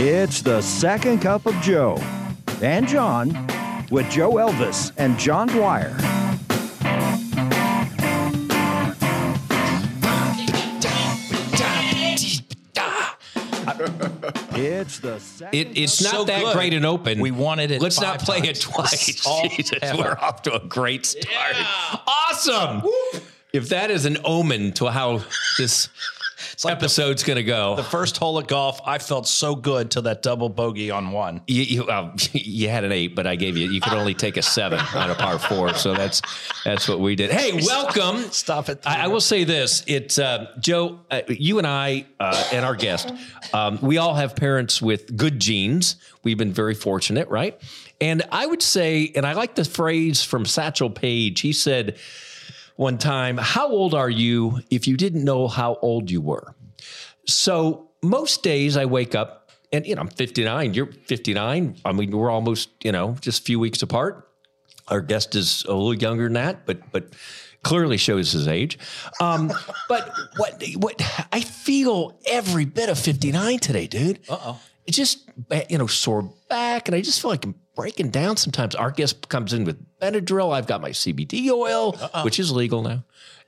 It's the second cup of Joe and John with Joe Elvis and John Dwyer. It's the It, it's not So that good. great an open. We wanted it Let's not play times. it twice. All Jesus, ever. we're off to a great start. Awesome. If that is an omen to how this like episode's going to go, The first hole of golf, I felt so good till that double bogey on one. you, you, you had an eight, but I gave you. You could only take a seven on a par four, so that's that's what we did. Hey, welcome. Stop it. I, I will say this: it's uh, Joe, uh, you and I, uh, and our guest. Um, we all have parents with good genes. We've been very fortunate, right? And I would say, and I like the phrase from Satchel Paige. He said one time, "How old are you if you didn't know how old you were?" So most days I wake up and you know I'm 59. You're 59. I mean we're almost you know just a few weeks apart. Our guest is a little younger than that, but but clearly shows his age. Um, but what what I feel every bit of 59 today, dude. Uh oh. It just you know sore back, and I just feel like I'm breaking down sometimes. Our guest comes in with Benadryl. I've got my CBD oil, uh-uh. which is legal now.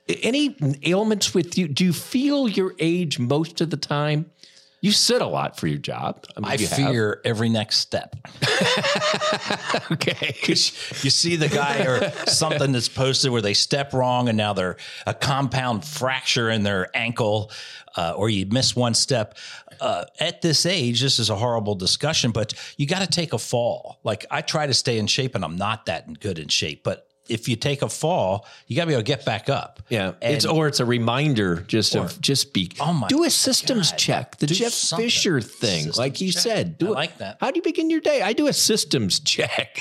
Any ailments with you? Do you feel your age most of the time? You sit a lot for your job. mean, I you have. fear every next step. Okay. You see the guy or something that's posted where they step wrong and now they're a compound fracture in their ankle, uh, or you miss one step. Uh, at this age, this is a horrible discussion, but you got to take a fall. Like I try to stay in shape, and I'm not that good in shape, but. If you take a fall, you got to be able to get back up. Yeah, And- it's or it's a reminder just of just be. Oh my do a systems God. check. The Do Jeff something. Fisher thing, Systems like you check. said. Do I it. like that. How do you begin your day? I do a systems check.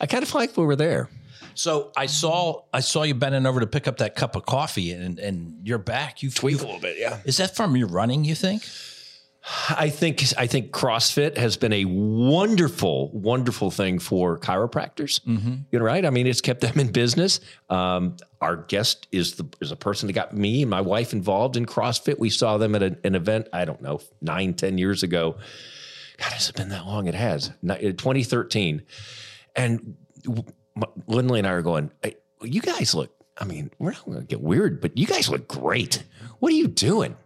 I kind of feel like we were there. So I saw I saw you bending over to pick up that cup of coffee, and and you're back. You tweak a little bit, yeah. Is that from your running? You think? I think I think CrossFit has been a wonderful, wonderful thing for chiropractors. You know, right? I mean, it's kept them in business. Um, our guest is the is a person that got me and my wife involved in CrossFit. We saw them at a, an event. I don't know, nine, ten years ago. God, has it been that long? It has. Uh, 2013, and Lindley and I are going. Hey, you guys look. I mean, we're not going to get weird, but you guys look great. What are you doing?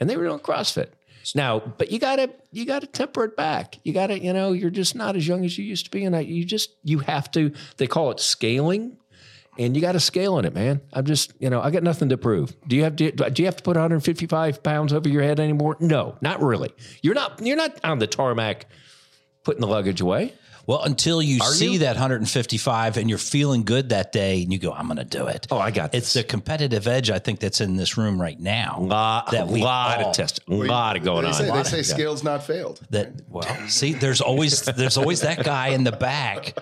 And they were doing CrossFit. Now, but you gotta you gotta temper it back. You gotta, you know, you're just not as young as you used to be, and I, you just you have to. They call it scaling, and you got to scale in it, man. I'm just, you know, I got nothing to prove. Do you have to? Do you have to put 155 pounds over your head anymore? No, not really. You're not. You're not on the tarmac putting the luggage away. Well, until you see you? that 155 and you're feeling good that day, and you go, "I'm going to do it." Oh, I got It's this. the competitive edge I think that's in this room right now. lot, that a we lot all- of test, a lot of going they on. Say, A they say of- scales not failed. That well, see, there's always there's always that guy in the back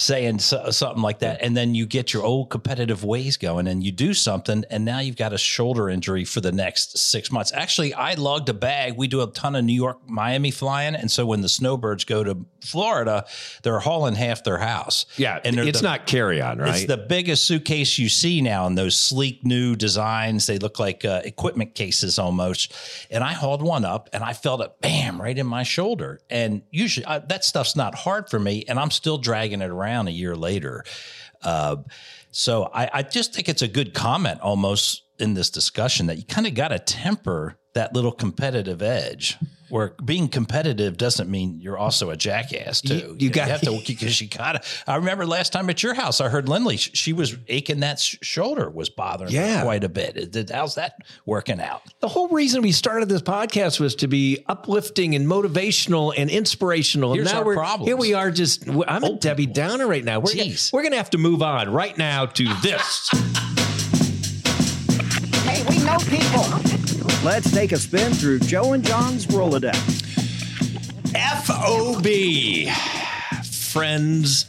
saying so, something like that, and then you get your old competitive ways going, and you do something, and now you've got a shoulder injury for the next six months. Actually, I lugged a bag. We do a ton of New York, Miami flying, and so when the snowbirds go to Florida, they're hauling half their house. yeah, and it's the- not carry on, right? It's the biggest suitcase you see now in those sleek new designs. They look like uh, equipment cases almost. And I hauled one up and I felt it bam right in my shoulder. And usually I, that stuff's not hard for me. And I'm still dragging it around a year later. Uh, so I, I just think it's a good comment almost in this discussion that you kind of got to temper that little competitive edge. Where being competitive doesn't mean you're also a jackass too. You- you got- have to because you got to. I remember last time at your house, I heard Lindley. She was aching that sh- shoulder was bothering Yeah. her quite a bit. How's that working out? The whole reason we started this podcast was to be uplifting and motivational and inspirational. Here's and now our we're problems. here. We are just. I'm a Debbie Downer right now. We're gonna, we're gonna have to move on right now to this. Hey, we know people. Let's take a spin through Joe and John's Rolodex. FOB, friends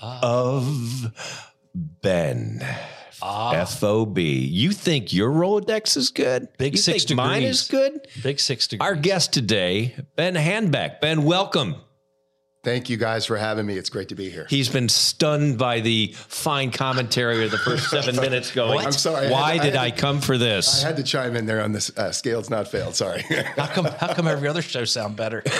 of Ben. Ah. FOB. You think your Rolodex is good? Big you six think Mine is good. Big six degrees. Our guest today, Ben Hanback. Ben, welcome. Thank you guys for having me. It's great to be here. He's been stunned by the fine commentary of the first seven minutes going, I'm sorry, I why had- I did had I to- come for this? I had to chime in there on this uh, scale's not failed. Sorry. How come? How come every other show sound better?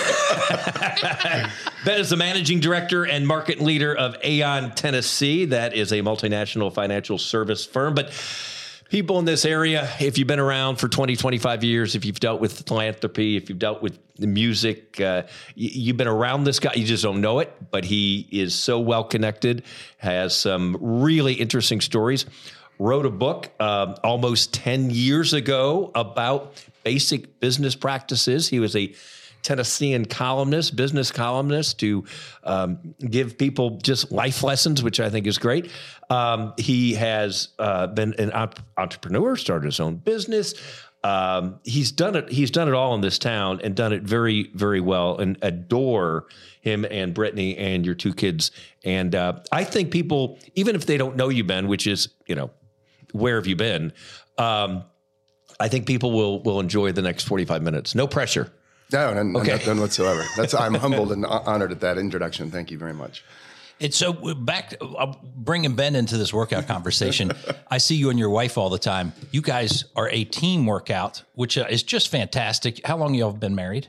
Ben is the managing director and market leader of Aon Tennessee. That is a multinational financial service firm. But people in this area, if you've been around for 20, 25 years, if you've dealt with philanthropy, if you've dealt with the music, uh, y- you've been around this guy, you just don't know it, but he is so well connected, has some really interesting stories. Wrote a book um, almost 10 years ago about basic business practices. He was a Tennessean columnist, business columnist, to um, give people just life lessons, which I think is great. Um, he has uh, been an op- entrepreneur, started his own business. Um, he's done it. He's done it all in this town and done it very, very well. And adore him and Brittany and your two kids. And uh, I think people, even if they don't know you, Ben, which is you know, where have you been? Um, I think people will will enjoy the next forty five minutes. No pressure. No, none, Okay. none, none whatsoever. That's I'm humbled and honored at that introduction. Thank you very much. And so uh, back, uh, bringing Ben into this workout conversation. I see you and your wife all the time. You guys are a team workout, which uh, is just fantastic. How long y'all been married?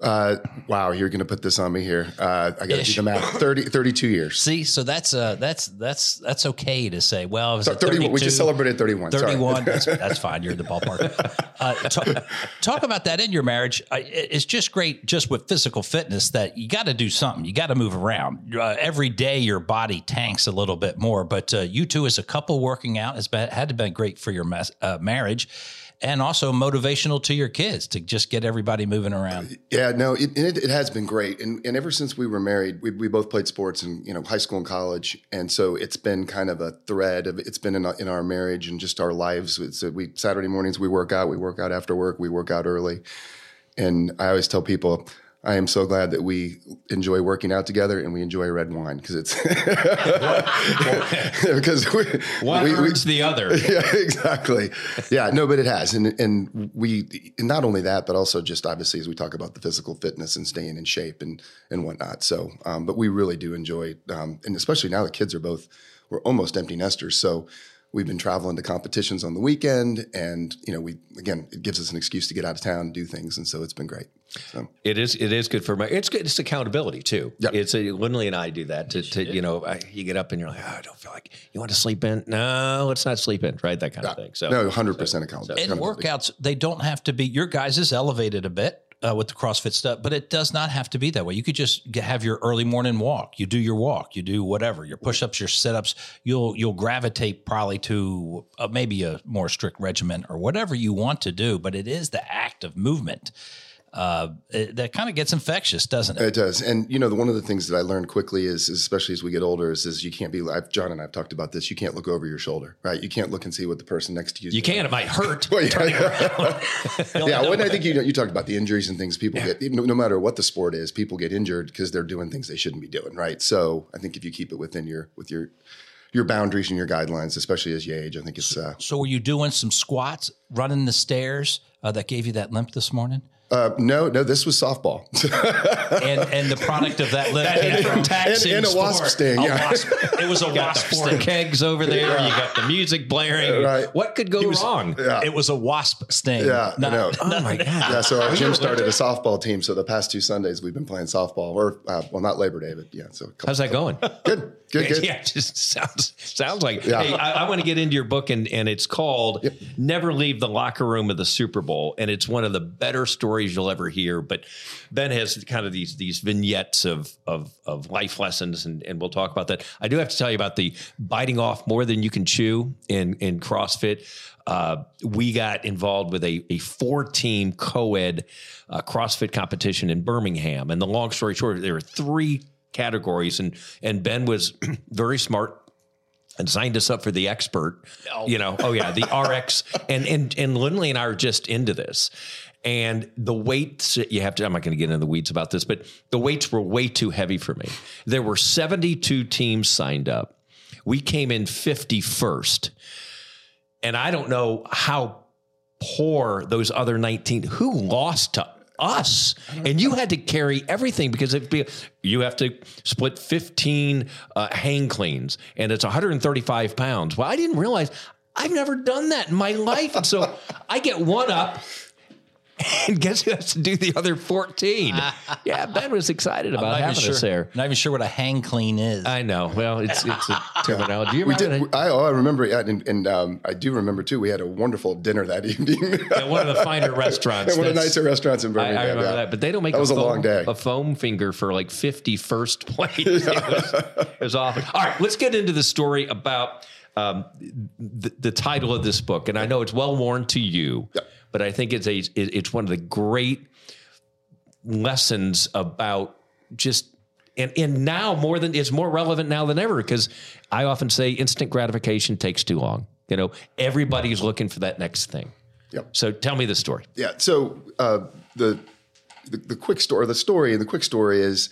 Uh, wow, you're going to put this on me here. Uh, I got to do the math. 30, 32 years. See, so that's uh, that's that's that's okay to say. Well, it was So at 31 we just celebrated 31. 31. That's, that's fine. You're in the ballpark. Uh, talk, talk about that in your marriage. It's just great, just with physical fitness, that you got to do something. You got to move around. Uh, every day, your body tanks a little bit more. But uh, you two, as a couple working out, has been, had to been great for your mas- uh, marriage. And also motivational to your kids to just get everybody moving around. Yeah, no, it, it, it has been great, and and ever since we were married, we, we both played sports in you know high school and college, and so it's been kind of a thread of it's been in our, in our marriage and just our lives. Uh we Saturday mornings we work out, we work out after work, we work out early, and I always tell people. I am so glad that we enjoy working out together and we enjoy red wine because it's because we, One we, we- the other. yeah, exactly. Yeah, no, but it has, and and we and not only that, but also just obviously as we talk about the physical fitness and staying in shape and and whatnot. So, um, but we really do enjoy, um, and especially now the kids are both we're almost empty nesters, so. We've been traveling to competitions on the weekend, and you know, we again, it gives us an excuse to get out of town and do things, and so it's been great. So, It is. It is good for my. It's good. It's accountability too. Yep. It's a, Lindley and I do that. To, to you know, I, you get up and you're like, oh, I don't feel like you want to sleep in. No, let's not sleep in. Right, that kind of thing. So no, hundred percent accountability. And workouts, they don't have to be, your guys is elevated a bit. Uh, with the CrossFit stuff, but it does not have to be that way. You could just get, have your early morning walk. You do your walk. You do whatever your push ups, your sit ups. You'll you'll gravitate probably to uh, maybe a more strict regimen or whatever you want to do. But it is the act of movement uh, it- that kind of gets infectious, doesn't it? It does, and you know, the, one of the things that I learned quickly is, is especially as we get older, is, is you can't be. I've, John and I've talked about this. You can't look over your shoulder, right? You can't look and see what the person next to you. you can. It might hurt. Well, yeah, yeah. Well, and I think you know, you talked about the injuries and things people get. No, no matter what the sport is, people get injured because they're doing things they shouldn't be doing, right? So I think if you keep it within your with your your boundaries and your guidelines, especially as you age, I think it's. Uh, So were you doing some squats, running the stairs uh, that gave you that limp this morning? Uh, no, no, this was softball. and and the product of that limp came from taxing and, and a wasp sport. sting. a Yeah. wasp. It was a Got wasp the sting. kegs over there. You got the music blaring. Right. What could go wrong? Yeah. It was a wasp sting. Yeah, I Not- know. Oh my god. Yeah, so our gym started a softball team. So the past two Sundays we've been playing softball, or uh, well, not Labor Day, but yeah. So couple, How's that going? good, good, good. Yeah, it just sounds sounds like. Yeah. Hey, I, I want to get into your book, and and it's called "Never Leave the Locker Room of the Super Bowl," and it's one of the better stories you'll ever hear. But Ben has kind of these these vignettes of of of life lessons, and and we'll talk about that. I do have to tell you about the biting off more than you can chew in in CrossFit. Uh, we got involved with a, a four team co ed uh, CrossFit competition in Birmingham. And the long story short, there were three categories, and and Ben was very smart and signed us up for the expert. You know, oh yeah, the RX, and and and Lindley and I are just into this. And the weights you have to, I'm not going to get into the weeds about this, but the weights were way too heavy for me. There were 72 teams signed up. We came in 51st. And I don't know how poor those other 19 who lost to us, and you had to carry everything because you have to split fifteen uh, hang cleans, and it's 135 pounds. Well, I didn't realize I've never done that in my life, and so I get one up. And guess who has to do the other 14? yeah, Ben was excited about Not even having sure, us there. Not even sure what a hang clean is. I know. Well, it's it's a terminology. You We remember did. I, oh, I remember. Yeah, and, and um, I do remember too. We had a wonderful dinner that evening at one of the finer restaurants. at one of the nicer restaurants in I, Birmingham. I remember yeah. that, but they don't make That was a foam, long day. A foam finger for like fifty first place. It, was, it was awful. All right, let's get into the story about um, the, the title of this book, and I know it's well worn to you, Yeah. But I think it's a it's one of the great lessons about just. And, and now more than it's more relevant now than ever because I often say instant gratification takes too long. You know, everybody's looking for that next thing. Yep. So tell me the story. Yeah. So uh, the, the the quick story, the story, the quick story is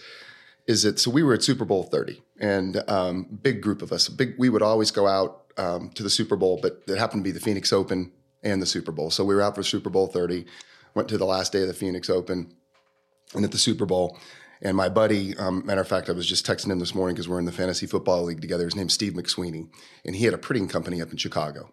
is that so we were at Super Bowl thirty, and um, big group of us. Big. We would always go out um, to the Super Bowl, but it happened to be the Phoenix Open and the Super Bowl. So we were out for Super Bowl thirty. Went to the last day of the Phoenix Open, and at the Super Bowl. And my buddy, um, matter of fact, I was just texting him this morning because we're in the fantasy football league together. His name's Steve McSweeney, and he had a printing company up in Chicago.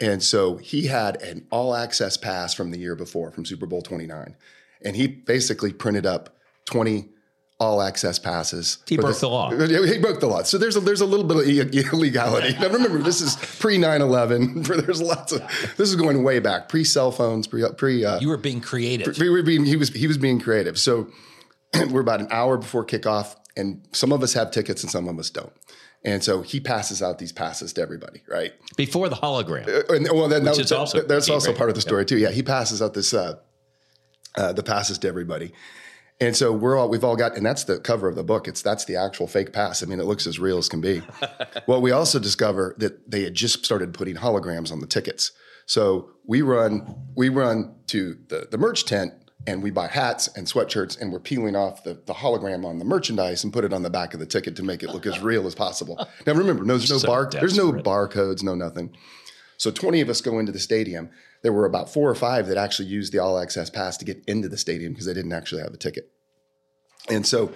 And so he had an all access pass from the year before, from Super Bowl 29. And he basically printed up 20 all access passes. He broke the law. He broke the law. So there's a, there's a little bit of illegality. Now remember, this is pre 9 11. There's lots of, this is going way back, pre cell phones, pre, pre uh, you were being creative. we were being he was he was being creative. So we're about an hour before kickoff, and some of us have tickets and some of us don't. And so he passes out these passes to everybody, right? Before the hologram. And well, then that, is also that's also part of the story too. Yeah, he passes out this uh, uh, the passes to everybody, and so we're all we've all got, and that's the cover of the book. It's that's the actual fake pass. I mean, it looks as real as can be. well, we also discover that they had just started putting holograms on the tickets. So we run we run to the the merch tent. And we buy hats and sweatshirts, and we're peeling off the, the hologram on the merchandise and put it on the back of the ticket to make it look as real as possible. Now, remember, no, there's no So bar, there's no desperate. barcodes, no nothing. So 20 of us go into the stadium. There were about four or five that actually used the all access pass to get into the stadium because they didn't actually have a ticket. And so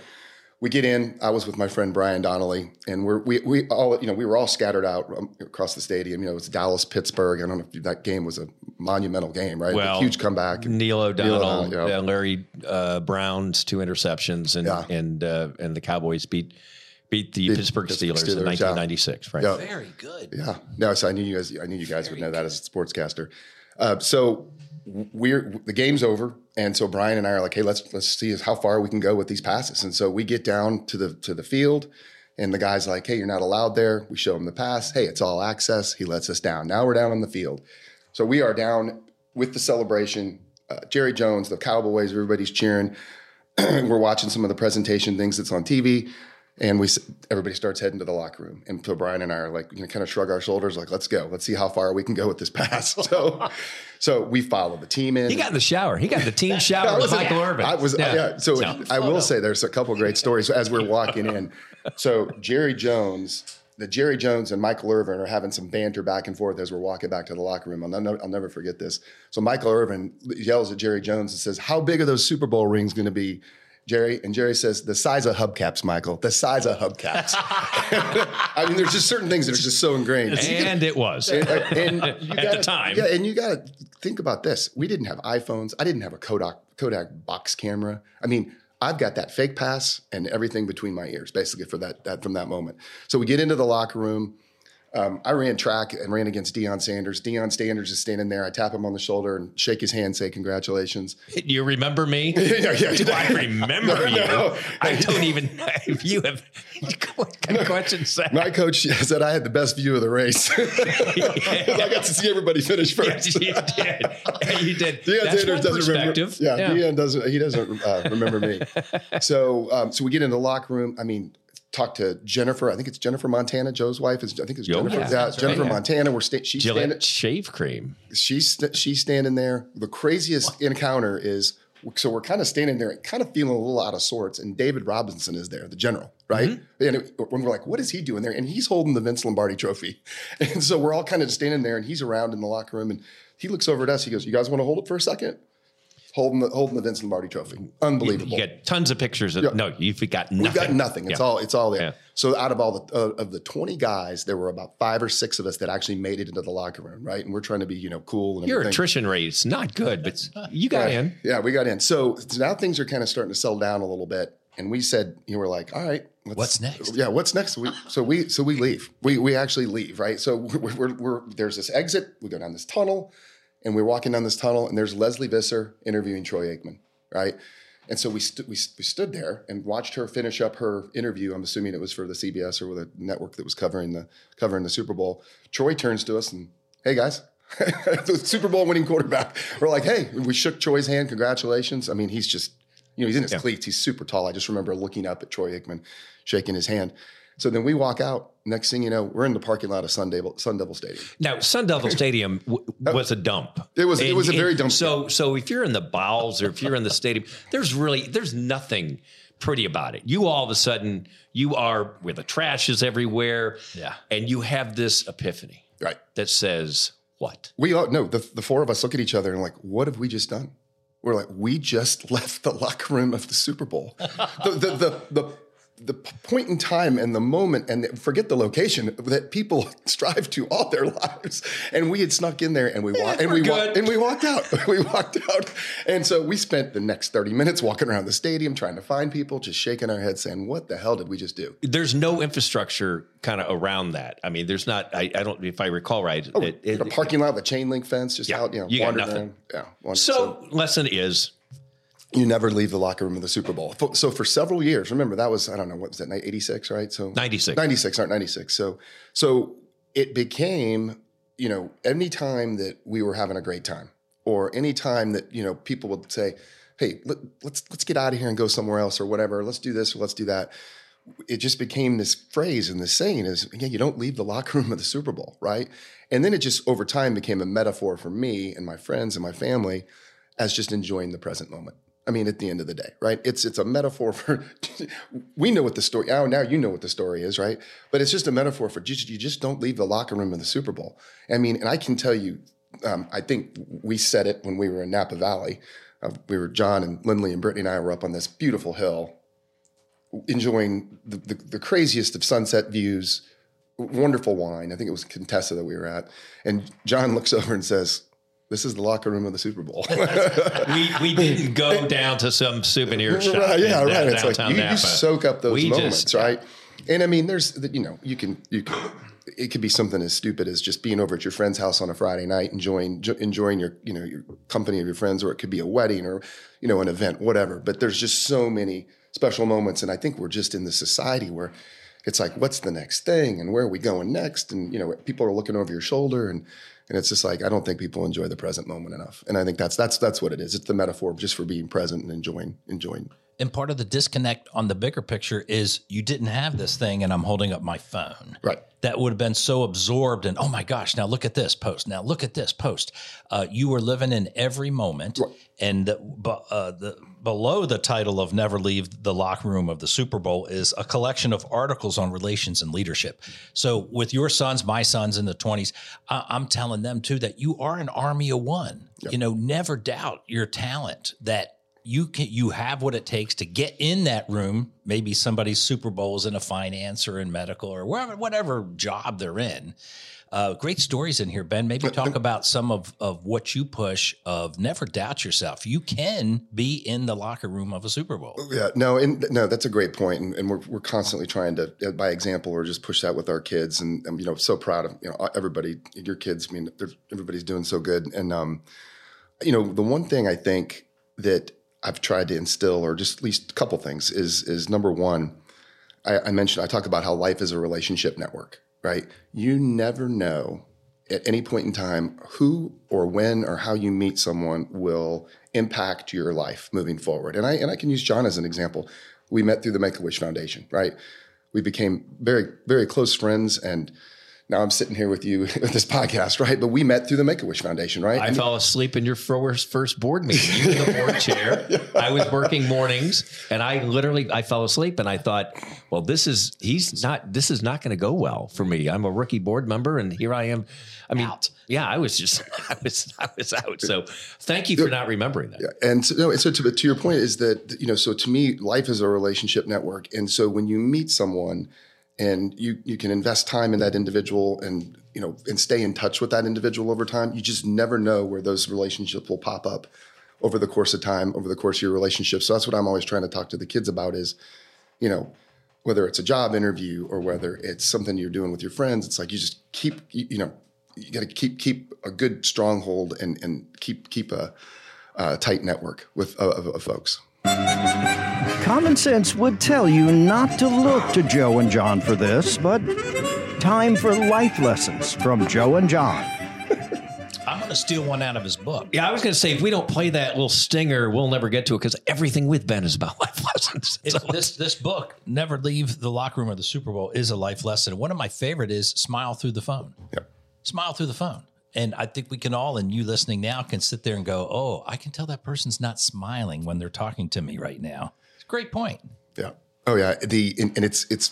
we get in. I was with my friend Brian Donnelly, and we're we we all you know we were all scattered out um, across the stadium. You know, it's Dallas Pittsburgh. I don't know if that game was a monumental game, right? Well, a huge comeback. Neil O'Donnell, O'Donnell, yeah. uh, Larry uh, Brown's two interceptions, and Yeah. and uh, and the Cowboys beat beat the Pittsburgh Pittsburgh Steelers, in Steelers, yeah. 1996. Right. Yeah. Very good. Yeah. No, so I knew you guys. I knew you guys would know that as a sportscaster. Uh, so we're the game's over, and so Brian and I are like, "Hey, let's let's see how far we can go with these passes." And so we get down to the to the field, and the guy's like, "Hey, you're not allowed there." We show him the pass. Hey, it's all access. He lets us down. Now we're down on the field, so we are down with the celebration. Uh, Jerry Jones, the Cowboys, everybody's cheering. we're watching some of the presentation things that's on TV, and we everybody starts heading to the locker room. And so Brian and I are like, you know, kind of shrug our shoulders, like, let's go, let's see how far we can go with this pass. So, so we follow the team in. He got in the shower. He got the team shower with Michael Irvin. I was yeah. so No. I will say there's a couple great stories as we're walking in. So Jerry Jones, the Jerry Jones and Michael Irvin are having some banter back and forth as we're walking back to the locker room. I'll I'll never forget this. So Michael Irvin yells at Jerry Jones and says, "How big are those Super Bowl rings going to be?" Jerry and Jerry says, "The size of hubcaps, Michael. The size of hubcaps." I mean, there's just certain things that are just so ingrained. and it was. And, and you At gotta, the time. Yeah, and you got to think about this. We didn't have iPhones. I didn't have a Kodak Kodak box camera. I mean, I've got that fake pass and everything between my ears, basically for that, that from that moment. So we get into the locker room. Um, I ran track and ran against Deion Sanders. Deion Sanders is standing there. I tap him on the shoulder and shake his hand, say congratulations. you remember me? yeah, yeah. Do I remember you? I don't even know if you have. What kind of question is that? My coach said I had the best view of the race. 'Cause I got to see everybody finish first. Yes, you did. You did. Deion That's Sanders doesn't remember. perspective. Yeah, Deion doesn't. He doesn't uh, remember me. so, um, so we get in the locker room. I mean, talk to Jennifer. I think it's Jennifer Montana, Joe's wife. Is I think it's Jennifer. yeah, Yeah, Jennifer right, yeah. Montana. We're sta- she's standing. Shave cream. She's st- she's standing there. The craziest encounter is so we're kind of standing there, kind of feeling a little out of sorts. And David Robinson is there, the general, right? Mm-hmm. And it, when we're like, what is he doing there? And he's holding the Vince Lombardi Trophy. And so we're all kind of standing there, and he's around in the locker room, and he looks over at us. He goes, "You guys want to hold it for a second? Holding the holding the Vince Lombardi Trophy. Unbelievable. You got tons of pictures of no, you've got nothing. We've got nothing. It's Yeah. all it's all there. Yeah. So out of all the uh, of the twenty guys, there were about five or six of us that actually made it into the locker room, right? And we're trying to be you know cool and Your everything. attrition rate is not good, but you got Right. in. Yeah, we got in. So, so now things are kind of starting to settle down a little bit. And we said, you were like, all right, let's- What's next? Yeah, what's next? We, so we so we leave. We we actually leave, right? So we're, we're, we're there's this exit. We go down this tunnel, and we're walking down this tunnel, and there's Lesley Visser interviewing Troy Aikman, right? And so we, we st- we stood there and watched her finish up her interview. I'm assuming it was for the CBS or with a network that was covering the covering the Super Bowl. Troy turns to us and, hey guys, the Super Bowl winning quarterback. We're like, hey, we shook Troy's hand. Congratulations. I mean, he's just, you know, he's in his cleats. He's super tall. I just remember looking up at Troy Aikman, shaking his hand. So then we walk out. Next thing you know, we're in the parking lot of Sun Devil, Sun Devil Stadium. Now, Sun Devil Stadium w- was a dump. It was- it was a very dump. So, so if you're in the bowels or if you're in the stadium, there's really there's nothing pretty about it. You all of a sudden you are where the trash is everywhere. Yeah. and you have this epiphany Right. that says what? We all no, the, the four of us look at each other and like, what have we just done? We're like, we just left the locker room of the Super Bowl. the, the, the, the, the point in time and the moment, and forget the location that people strive to all their lives. And we had snuck in there, and we walked, and we're walked, and we walked out. we walked out, and so we spent the next thirty minutes walking around the stadium trying to find people, just shaking our heads, saying, "What the hell did we just do?" There's no infrastructure kind of around that. I mean, there's not. I, I don't. If I recall right, oh, it- it- a parking lot with a chain link fence, just Yeah, out, you know, you got wandering nothing. around. Yeah. wandering. so lesson is you never leave the locker room of the Super Bowl. So for several years, remember that was I don't know what was that night eighty six, right? So 96. ninety six, not ninety six. So so it became you know any time that we were having a great time, or any time that you know people would say, "Hey, let, let's let's get out of here and go somewhere else," or whatever. Let's do this or let's do that. It just became this phrase and this saying is, yeah, you don't leave the locker room of the Super Bowl, right? And then it just over time became a metaphor for me and my friends and my family as just enjoying the present moment. I mean, at the end of the day, right? It's it's a metaphor for we know what the story. Oh, now you know what the story is, right? But it's just a metaphor for just you just don't leave the locker room in the Super Bowl. I mean, and I can tell you, um, I think we said it when we were in Napa Valley. Uh, we were John and Lindley and Brittany and I were up on this beautiful hill, enjoying the, the, the craziest of sunset views, wonderful wine. I think it was Contessa that we were at, and John looks over and says. This is the locker room of the Super Bowl. we we didn't go down to some souvenir shop. Right, yeah, right. It's like you, you soak up those We moments, just- right? And I mean, there's the- you know, you can you can. It could be something as stupid as just being over at your friend's house on a Friday night, enjoying jo- enjoying your you know your company of your friends, or it could be a wedding or you know an event, whatever. But there's just so many special moments, and I think we're just in the society where it's like, what's the next thing, and where are we going next, and you know, people are looking over your shoulder, and and it's just like I don't think people enjoy the present moment enough, and I think that's that's that's what it is. It's the metaphor just for being present and enjoying enjoying And part of the disconnect on the bigger picture is you didn't have this thing, and I'm holding up my phone. Right. That would have been so absorbed and oh my gosh, now look at this post. Now look at this post. Uh, you were living in every moment. And the, uh, the, below the title of Never Leave the Locker Room of the Super Bowl is a collection of articles on relations and leadership. So, with your sons, my sons in the 20s, I- I'm telling them too that you are an army of one. You know, never doubt your talent that you can you have what it takes to get in that room. Maybe somebody's Super Bowls in a finance or in medical or wherever whatever job they're in. Uh, great stories in here, Ben. Maybe talk about some of of what you push. Of never doubt yourself. You can be in the locker room of a Super Bowl. Yeah, no, and no, that's a great point, and, and we're we're constantly trying to, uh, by example, or just push that with our kids, and I'm you know so proud of you know everybody, your kids. I mean, everybody's doing so good, and um, you know, the one thing I think that I've tried to instill, or just at least a couple things, is is number one, I, I mentioned I talk about how life is a relationship network, right? You never know at any point in time who or when or how you meet someone will impact your life moving forward. And I and I can use John as an example. We met through the Make a Wish Foundation, right? We became very very close friends, and now I'm sitting here with you with this podcast, right? But we met through the Make a Wish Foundation, right? I And- fell asleep in your first first board meeting. You were in the board chair. I was working mornings, and I literally I fell asleep, and I thought, well, this is he's not this is not going to go well for me. I'm a rookie board member, and here I am. I mean, yeah, I was just I was I was out. So thank you for not remembering that. and so, no, and so to, to your point is that you know so to me life is a relationship network and so when you meet someone and you you can invest time in that individual and you know and stay in touch with that individual over time. You just never know where those relationships will pop up over the course of time over the course of your relationship. So that's what i'm always trying to talk to the kids about is you know whether it's a job interview or whether it's something you're doing with your friends it's like you just keep you, you know you got to keep keep a good stronghold and and keep keep a, a tight network with of, of folks Common sense would tell you not to look to Joe and John for this, but time for life lessons from Joe and John. I'm going to steal one out of his book. Yeah, I was going to say if we don't play that little stinger, we'll never get to it because everything with Ben is about life lessons. It's, this this book, Never Leave the Locker Room or the Super Bowl, is a life lesson. One of my favorite is Smile Through the Phone. Yep. Smile through the phone. And I think we can all, and you listening now, can sit there and go, oh, I can tell that person's not smiling when they're talking to me right now. Great point. Yeah. Oh yeah. The and, and it's it's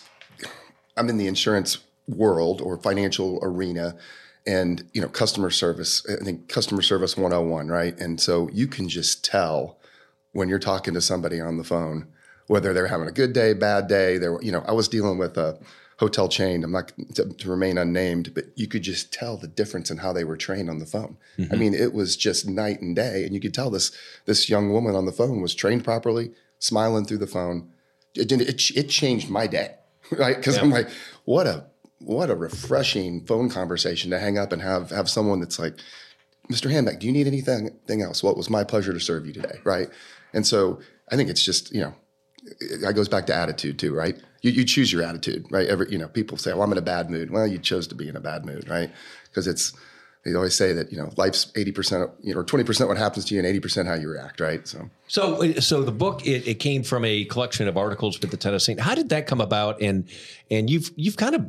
I'm in the insurance world or financial arena and you know customer service. I think customer service 101, right? And so you can just tell when you're talking to somebody on the phone whether they're having a good day, bad day. They're you know, I was dealing with a hotel chain. I'm not to, to remain unnamed, but you could just tell the difference in how they were trained on the phone. Mm-hmm. I mean, it was just night and day, and you could tell this this young woman on the phone was trained properly, smiling through the phone. It it, it, it changed my day, right? Because I'm like, what a what a refreshing phone conversation to hang up and have have someone that's like, Mr. Hanback, do you need anything, else? Well, it was my pleasure to serve you today, right? And so I think it's just you know that goes back to attitude too, right? You, you choose your attitude, right? Every you know, people say, "Well, I'm in a bad mood." Well, you chose to be in a bad mood, right? Because it's they always say that you know life's eighty percent, you know, twenty percent what happens to you and eighty percent how you react, right? So So, so the book it, it came from a collection of articles with the Tennessee. How did that come about? And and you've you've kind of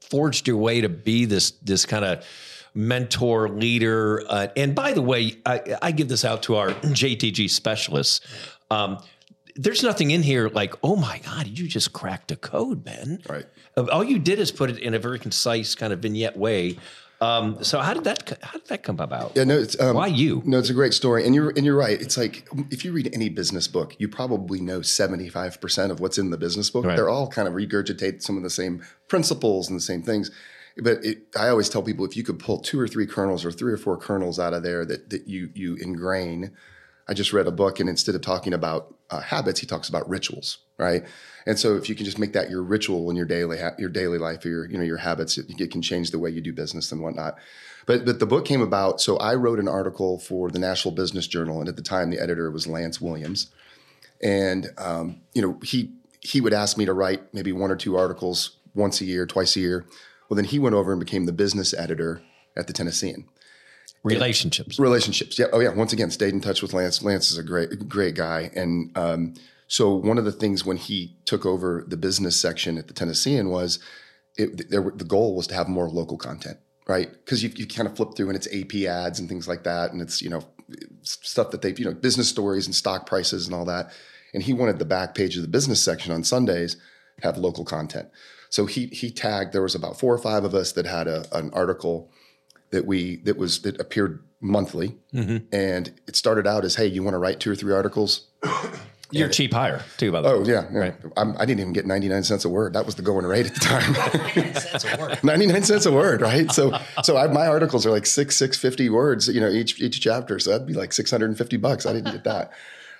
forged your way to be this this kind of mentor leader. Uh, and by the way, I, I give this out to our JTG specialists. Um, there's nothing in here like, oh my God, you just cracked a code, man. Right. All you did is put it in a very concise kind of vignette way. Um, so how did that how did that come about? yeah, no, it's um, Why you? No, it's a great story, and you're and you're right. It's like if you read any business book, you probably know seventy five percent of what's in the business book. Right. They're all kind of regurgitate some of the same principles and the same things. But it, I always tell people if you could pull two or three kernels or three or four kernels out of there that that you you ingrain. I just read a book, and instead of talking about uh, habits, he talks about rituals, right? And so, if you can just make that your ritual in your daily ha- your daily life, or your you know your habits, it, it can change the way you do business and whatnot. But but the book came about. So I wrote an article for the Nashville Business Journal, and at the time the editor was Lance Williams, and um, you know he he would ask me to write maybe one or two articles once a year, twice a year. Well, then he went over and became the business editor at the Tennessean Relationships. relationships. Yeah. Oh, yeah. Once again, stayed in touch with Lance. Lance is a great, great guy. And um, so one of the things when he took over the business section at the Tennessean was it, there, the goal was to have more local content, right? Because you, you kind of flip through and it's AP ads and things like that, and it's you know stuff that they've you know business stories and stock prices and all that. And he wanted the back page of the business section on Sundays have local content. So he he tagged. There was about four or five of us that had a, an article that we that was that appeared monthly, and it started out as, "Hey, you want to write two or three articles?" You're cheap hire too, by the Oh way. yeah, yeah. I'm, I didn't even get 99 cents a word. That was the going rate at the time. That's a word. 99 cents a word, right? So so I, my articles are like six six fifty words, you know, each each chapter. So that'd be like 650 bucks. I didn't get that.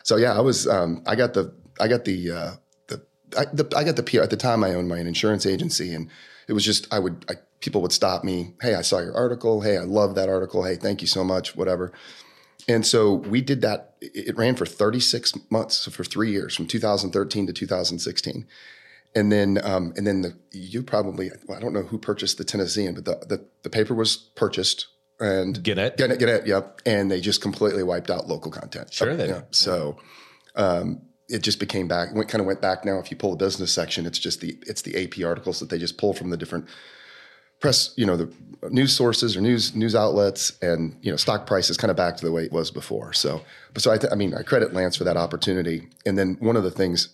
So yeah, I was um, I got the I got the uh, the I, the I got the PR at the time. I owned my own insurance agency, and it was just I would I, people would stop me. Hey, I saw your article. Hey, I love that article. Hey, thank you so much. Whatever. And so we did that. It ran for 36 months, so for three years, from 2013 to 2016. And then, um, and then the, you probably, well, I don't know who purchased the Tennessean, but the, the, the paper was purchased and Get it? get it, get it. Yep. And they just completely wiped out local content. Sure they Yeah. So, um, it just became back, went kind of went back now. If you pull the business section, it's just the, it's the AP articles that they just pull from the different press, you know, the news sources or news news outlets, and you know, stock price is kind of back to the way it was before. So, but so I, th- I mean, I credit Lance for that opportunity. And then one of the things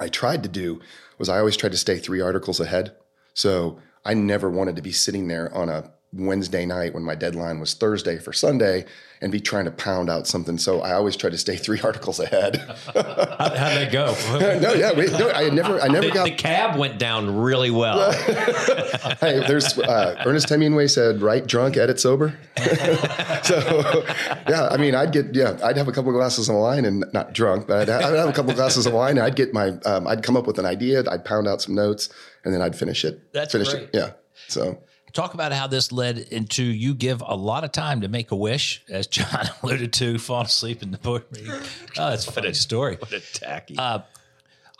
I tried to do was I always tried to stay three articles ahead. So I never wanted to be sitting there on a Wednesday night when my deadline was Thursday for Sunday and be trying to pound out something. So I always try to stay three articles ahead. How, how'd that go? no, yeah, wait, no, I never, I never the, got. the cab went down really well. hey, there's uh, Ernest Hemingway said, "Write drunk, edit sober." so, yeah, I mean, I'd get, yeah, I'd have a couple of glasses of wine and not drunk, but I'd, I'd have a couple of glasses of wine. And I'd get my, um, I'd come up with an idea, I'd pound out some notes, and then I'd finish it. That's finish great. it. Yeah. So Talk about how this led into you give a lot of time to make a wish, as John alluded to, fall asleep in the boardroom. Oh, that's a funny story. What a tacky. Uh,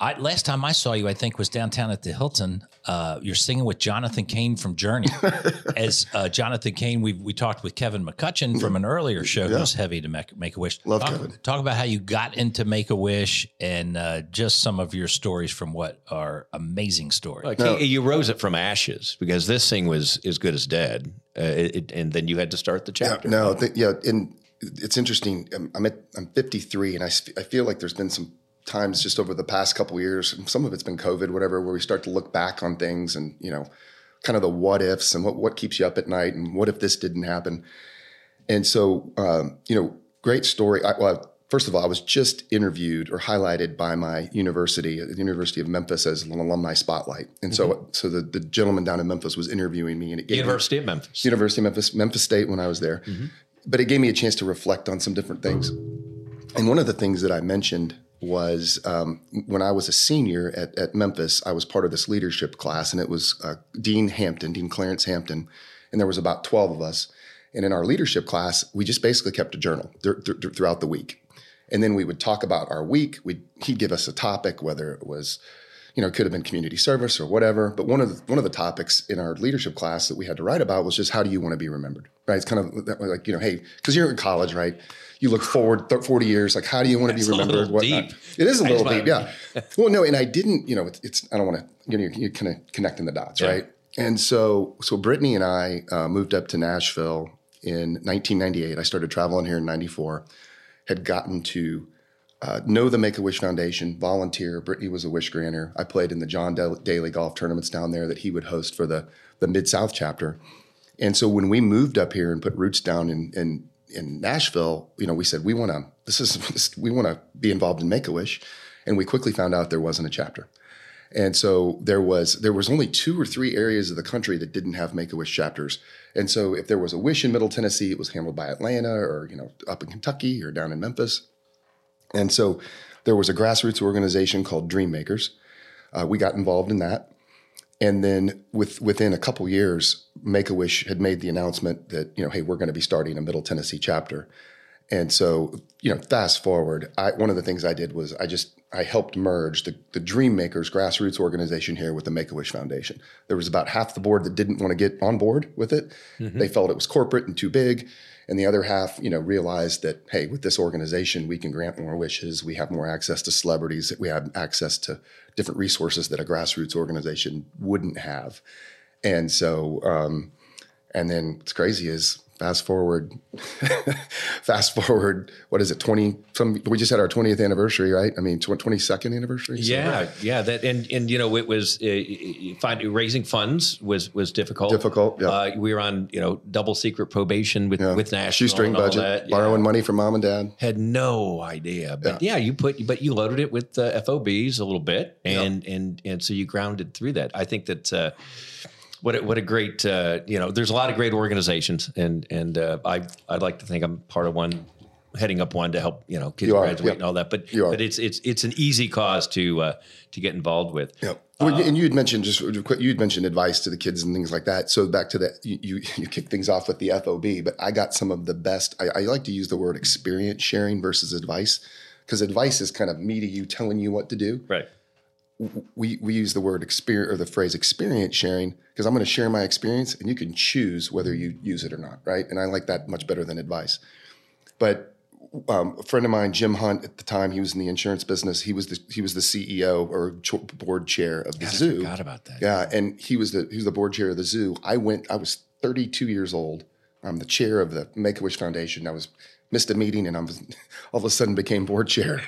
I, last time I saw you, I think was downtown at the Hilton. Uh, you're singing with Jonathan Cain from Journey. As uh, Jonathan Cain, we we talked with Kevin McCutcheon from an earlier show who's heavy to make, make a wish. Love talk, Kevin. Talk about how you got into Make a Wish and uh, just some of your stories from what are amazing stories. Like, he- you rose it from ashes because this thing was as good as dead, uh, it, it- and then you had to start the chapter. No, th- yeah, and it's interesting. I'm I'm, at, I'm 53, and I, I feel like there's been some times just over the past couple years. Some of it's been COVID, whatever, where we start to look back on things and you know, kind of the what ifs and what what keeps you up at night, and what if this didn't happen. And so, um, you know, great story. I, well, first of all, I was just interviewed or highlighted by my university, uh, the University of Memphis, as an alumni spotlight. And so, mm-hmm. so the, the gentleman down in Memphis was interviewing me, and it gave me- University of Memphis. University of Memphis, Memphis State when I was there. Mm-hmm. But it gave me a chance to reflect on some different things. And one of the things that I mentioned was um, when I was a senior at, at Memphis, I was part of this leadership class, and it was uh, Dean Hampton, Dean Clarence Hampton, and there was about 12 of us. And in our leadership class, we just basically kept a journal th- th- th- throughout the week. And then we would talk about our week. We'd, he'd give us a topic, whether it was you know, it could have been community service or whatever. But one of the, one of the topics in our leadership class that we had to write about was just how do you want to be remembered, right? It's kind of like you know, hey, because you're in college, right? You look forward th- forty years, like how do you want to be That's remembered? whatnot. deep. it is a little deep, yeah. well, no, and I didn't, you know, it's, it's I don't want to, you know, you're, you're kind of connecting the dots, right? And so, so Brittany and I uh, moved up to Nashville in 1998. I started traveling here in '94. Had gotten to uh, know the Make a Wish Foundation, volunteer. Brittany was a wish granter. I played in the John Dal- Daly golf tournaments down there that he would host for the the Mid South chapter. And so when we moved up here and put roots down in in, in Nashville, you know, we said we want to this is this, we want to be involved in Make a Wish, and we quickly found out there wasn't a chapter. And so there was there was only two or three areas of the country that didn't have Make a Wish chapters. And so if there was a wish in Middle Tennessee, it was handled by Atlanta or you know up in Kentucky or down in Memphis. And so there was a grassroots organization called Dream Makers. Uh, we got involved in that. And then with, within a couple years, Make a Wish had made the announcement that, you know, hey, we're going to be starting a Middle Tennessee chapter. And so, you know, fast forward, I, one of the things I did was I just I helped merge the, the Dream Makers grassroots organization here with the Make a Wish Foundation. There was about half the board that didn't want to get on board with it. They felt it was corporate and too big. And the other half, you know, realized that, hey, with this organization, we can grant more wishes. We have more access to celebrities. We have access to different resources that a grassroots organization wouldn't have. And so, um, and then what's crazy is fast forward, fast forward, what is it, 20, some, we just had our 20th anniversary, right? I mean, 22nd anniversary. Yeah, yeah. That and and you know it was uh, find, raising funds was was difficult. Difficult, yeah. Uh, we were on you know double secret probation with Yeah. with National Shoestring and budget, that. borrowing Yeah. money from mom and dad. Had no idea, but yeah. you put but you loaded it with uh, FOBs a little bit, and and and so you grounded through that. I think that. Uh, what a, what a great uh, you know. There's a lot of great organizations, and and uh, I I'd like to think I'm part of one, heading up one to help you know kids You are, graduate yep. and all that. But but it's it's it's an easy cause to uh, to get involved with. Yeah. Well, and you had mentioned just you had mentioned advice to the kids and things like that. So back to that, you you, you kick things off with the FOB, but I got some of the best. I, I like to use the word experience sharing versus advice because advice is kind of me to you telling you what to do. Right. We we use the word experience or the phrase experience sharing because I'm going to share my experience and you can choose whether you use it or not, right? And I like that much better than advice. But um, a friend of mine, Jim Hunt, at the time he was in the insurance business. He was the he was the CEO or board chair of the zoo. Forgot about that. Yeah, and he was the he was the board chair of the zoo. I went. I was 32 years old. I'm the chair of the Make a Wish Foundation. I was missed a meeting, and I was all of a sudden became board chair.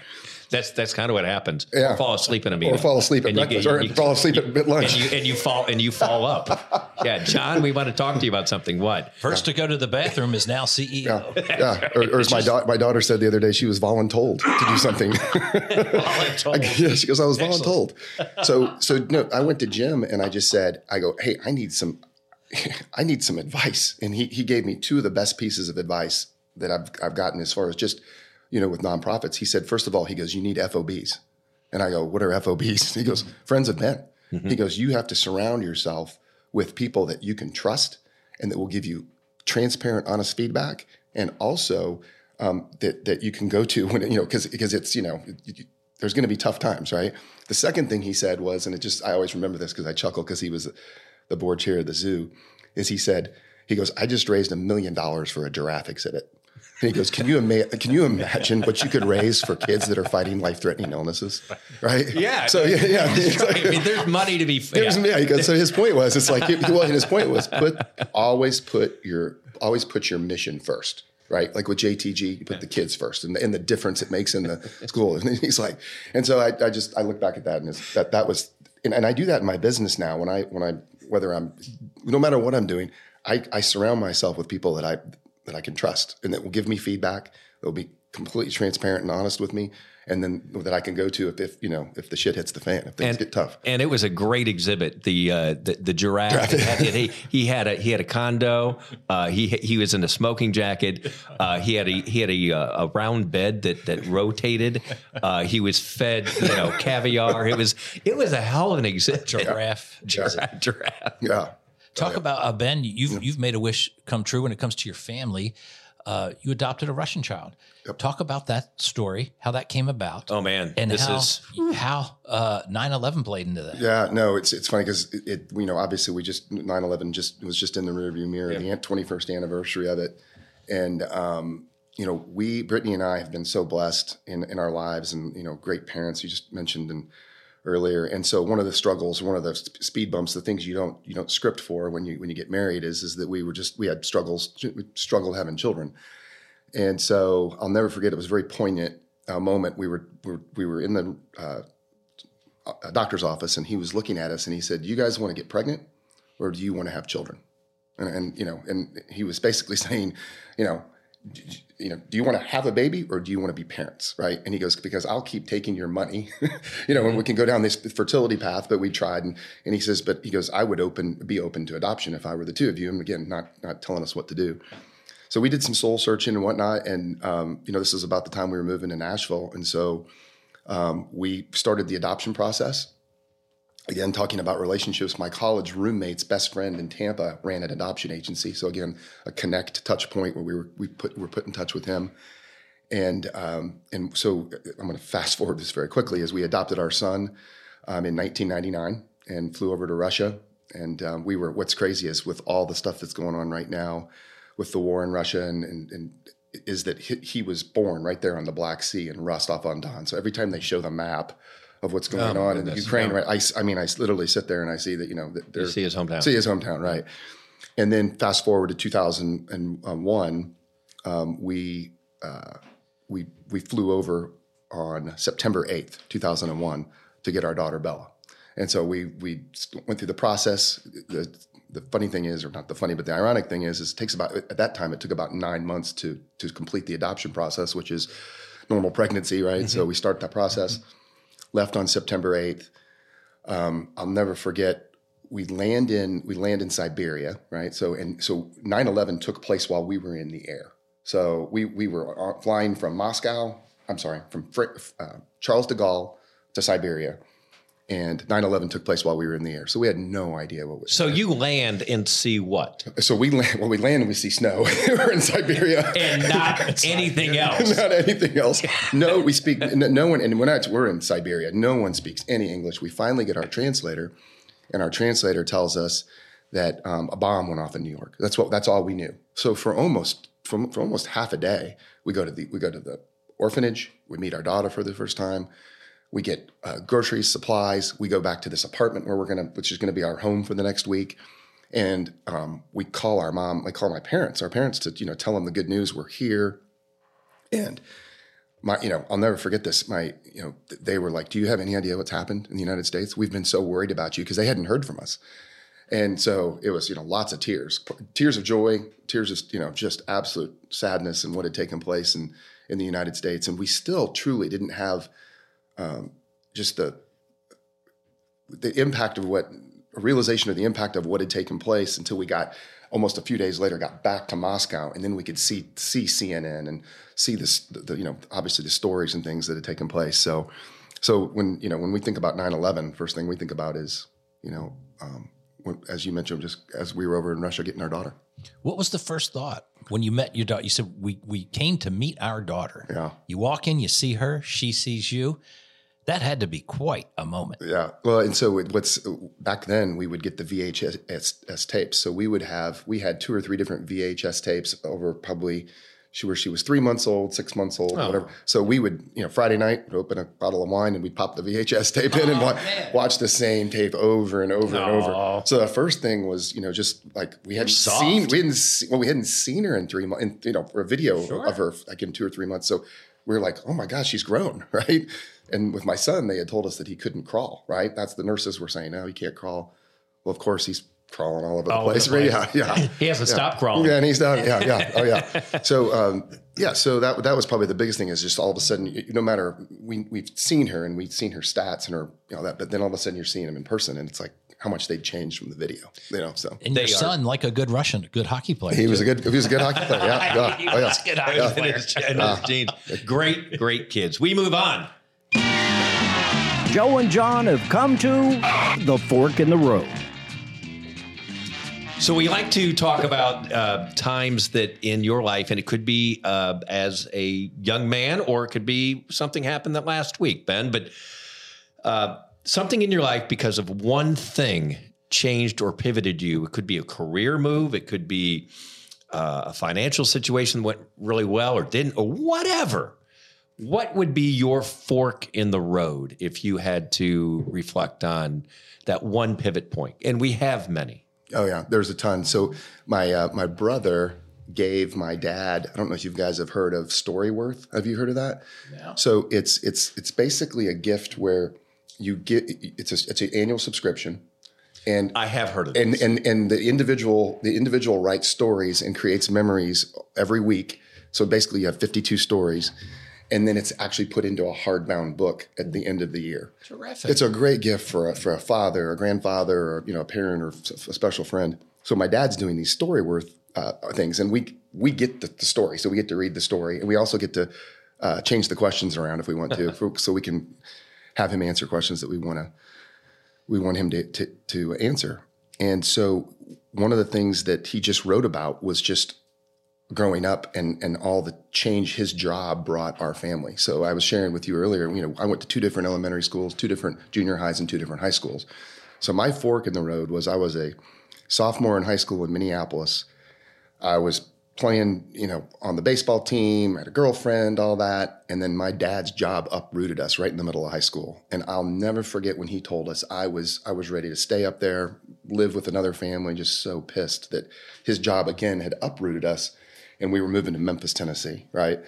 That's that's kind of what happens. Yeah. fall asleep in a meeting, Or fall asleep at And you breakfast, get- or you- fall asleep at lunch. and you and you fall and you fall up. Yeah, John, we want to talk to you about something. What? First to go to the bathroom is now CEO. Yeah, yeah. Or, or as my, da- my daughter said the other day, she was voluntold to do something. yeah, she goes, I was voluntold. So, so no, I went to Jim and I just said, I go, hey, I need some, I need some advice. And he he gave me two of the best pieces of advice that I've I've gotten as far as just, you know, with nonprofits. He said, first of all, he goes, you need FOBs. And I go, what are FOBs? He goes, friends of Ben. He goes, you have to surround yourself with people that you can trust and that will give you transparent, honest feedback, and also um, that that you can go to when you know because because it's you know you- there's going to be tough times, right? The second thing he said was, and it just I always remember this because I chuckle because he was the board chair of the zoo, is he said he goes, I just raised a million dollars for a giraffe exhibit. And he goes, "Can you ima- can you imagine what you could raise for kids that are fighting life threatening illnesses?" Right? Yeah. So yeah, yeah. Like- I mean, there's money to be. There's- Yeah. yeah, he goes, so his point was, it's like, well, and his point was, put always put your always put your mission first, right? Like with JTG, you put the kids first, and the, and the difference it makes in the school. And he's like, and so I, I just I look back at that, and it's, that that was, and, and I do that in my business now. When I when I whether I'm, no matter what I'm doing, I I surround myself with people that I that I can trust and that will give me feedback. They'll be completely transparent and honest with me, and then that I can go to if, if you know if the shit hits the fan, if things get tough. And it was a great exhibit. The uh, the, the giraffe. Had- he, he had a he had a condo. Uh, he he was in a smoking jacket. Uh, he had a he had a, uh, a round bed that that rotated. Uh, he was fed you know caviar. It was it was a hell of an exhibit. Giraffe. Giraffe. giraffe. Yeah. Talk about uh, Ben. You've you've made a wish come true when it comes to your family. Uh, you adopted a Russian child. Talk about that story, how that came about. Oh man, and this how is how uh, 9/11 played into that. Yeah, no, it's it's funny because it, it, you know, obviously we just 9/11 just was just in the rearview mirror, the 21st anniversary of it, and um, you know, we Brittany and I have been so blessed in in our lives, and you know, great parents. You just mentioned and earlier, and so one of the struggles, one of the speed bumps, the things you don't you don't script for when you when you get married is is that we were just we had struggles, struggled having children, and so I'll never forget. It was a very poignant uh, moment. We were we were, we were in the uh, doctor's office and he was looking at us and he said, "You guys want to get pregnant, or do you want to have children?" And, and you know, and he was basically saying, you know, you know, do you want to have a baby or do you want to be parents, right? And he goes, because I'll keep taking your money, you know, and we can go down this fertility path. But we tried, and and he says, but he goes, I would open be open to adoption if I were the two of you. And again, not not telling us what to do. So we did some soul searching and whatnot, and um, you know, this is about the time we were moving to Nashville, and so um, we started the adoption process. Again, talking about relationships, my college roommate's best friend in Tampa ran an adoption agency. So again, a connect touch point where we were we put were put in touch with him, and um, and so I'm going to fast forward this very quickly as we adopted our son um, in 1999 and flew over to Russia. And um, we were what's crazy is with all the stuff that's going on right now with the war in Russia and and, and is that he, he was born right there on the Black Sea in Rostov on Don. So every time they show the map of what's going my on in goodness. Ukraine, right? I mean, I literally sit there and I see that you know that they're see his hometown. see his hometown, right? And then fast forward to 2001, um, we uh, we we flew over on September 8th, 2001, to get our daughter Bella. And so we we went through the process. The, the funny thing is, or not the funny, but the ironic thing is, is it takes about at that time it took about nine months to to complete the adoption process, which is normal pregnancy, right? So we start that process. Left on September 8th. Um, I'll never forget. We land in we land in Siberia, right? So and so 9/11 took place while we were in the air. So we we were flying from Moscow. I'm sorry, from Fr- uh, Charles de Gaulle to Siberia, and 9/11 took place while we were in the air. So we had no idea what was. so you land and see what So we land when we land and we see snow. we're in Siberia. and not anything else. Not anything else. No, we speak. No, no one, and when I, we're in Siberia, no one speaks any English. We finally get our translator, and our translator tells us that um, a bomb went off in New York. That's what. That's all we knew. So for almost for, for almost half a day. We go to the we go to the orphanage. We meet our daughter for the first time. We get uh, groceries, supplies. We go back to this apartment where we're gonna, which is gonna be our home for the next week. And um, we call our mom. I call my parents. Our parents to you know tell them the good news. We're here. And my, you know, I'll never forget this. My, you know, they were like, "Do you have any idea what's happened in the United States? We've been so worried about you because they hadn't heard from us." And so it was, you know, lots of tears, tears of joy, tears of, you know, just absolute sadness and what had taken place in in the United States. And we still truly didn't have um, just the the impact of what a realization of the impact of what had taken place until we got almost a few days later got back to Moscow and then we could see see CNN and see this the, the, you know obviously the stories and things that had taken place so so when you know when we think about 9/11 first thing we think about is you know um, as you mentioned just as we were over in Russia getting our daughter What was the first thought when you met your daughter? You said we we came to meet our daughter. Yeah. You walk in, you see her, she sees you. That had to be quite a moment. Yeah. Well, and so it, what's back then we would get the VHS tapes. So we would have we had two or three different VHS tapes over probably she where she was three months old, six months old, oh. whatever. So we would you know Friday night we'd open a bottle of wine and we'd pop the VHS tape in and oh, wa- watch the same tape over and over and over. So the first thing was you know just like we hadn't seen we hadn't see, well we hadn't seen her in three months you know for a video of her like in two or three months. So we're like, oh my gosh, she's grown, right? And with my son, they had told us that he couldn't crawl, right? That's the nurses were saying, no, he can't crawl. Well, of course, he's crawling all over the over the place. Yeah, yeah. He hasn't stopped crawling. Yeah, and he's down. Yeah, yeah. Oh, yeah. So, um, yeah. So that that was probably the biggest thing is just all of a sudden, no matter we we've seen her and we've seen her stats and her, you know that, but then all of a sudden you're seeing him in person, and it's like how much they'd changed from the video, you know. So And your son, like a good Russian, a good hockey player. he was a good he was a good hockey player. Yeah, yeah. He Oh, yeah. was good hockey player. And his. Great, great kids. We move on. Joe and John have come to the fork in the road. So we like to talk about uh, times that in your life, and it could be uh, as a young man, or it could be something happened that last week, Ben. But uh, something in your life because of one thing changed or pivoted you. It could be a career move. It could be uh, a financial situation went really well or didn't, or whatever. What would be your fork in the road if you had to reflect on that one pivot point? And we have many. Oh yeah, there's a ton. So my uh, my brother gave my dad. I don't know if you guys have heard of Storyworth. Have you heard of that? Yeah. So it's it's it's basically a gift where you get it's a it's an annual subscription, and I have heard of and and and the individual the individual writes stories and creates memories every week. So basically, you have 52 stories, and then it's actually put into a hardbound book at the end of the year. Terrific. It's a great gift for a, for a father, a grandfather, or you know, a parent, or a special friend. So my dad's doing these Storyworth uh, things, and we we get the, the story, so we get to read the story, and we also get to uh, change the questions around if we want to, for- so we can have him answer questions that we want to we want him to, to to answer. And so one of the things that he just wrote about was just growing up and and all the change his job brought our family. So I was sharing with you earlier, you know, I went to two different elementary schools, two different junior highs and two different high schools. So my fork in the road was I was a sophomore in high school in Minneapolis. I was playing, you know, on the baseball team, I had a girlfriend, all that. And then my dad's job uprooted us right in the middle of high school. And I'll never forget when he told us I was I was ready to stay up there, live with another family, just so pissed that his job again had uprooted us and we were moving to Memphis, Tennessee, right?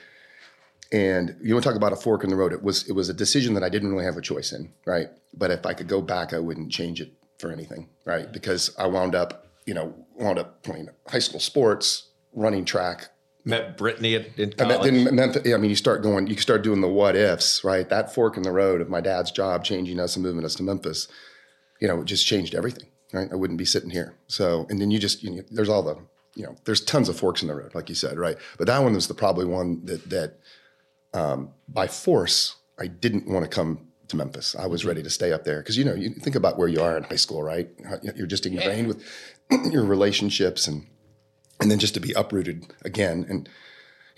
And you want to talk about a fork in the road? It was it was a decision that I didn't really have a choice in, right? But if I could go back, I wouldn't change it for anything, right? Because I wound up, you know, wound up playing high school sports, running track. Met Brittany at, in I college. then Memphis, I mean, you start going, you start doing the what ifs, right? That fork in the road of my dad's job changing us and moving us to Memphis, you know, it just changed everything, right? I wouldn't be sitting here. So, and then you just, you know, there's all the, you know, there's tons of forks in the road, like you said, right? But that one was the probably one that that um, by force I didn't want to come to Memphis. I was ready to stay up there because you know you think about where you are in high school, right? You're just ingrained with your relationships and and then just to be uprooted again and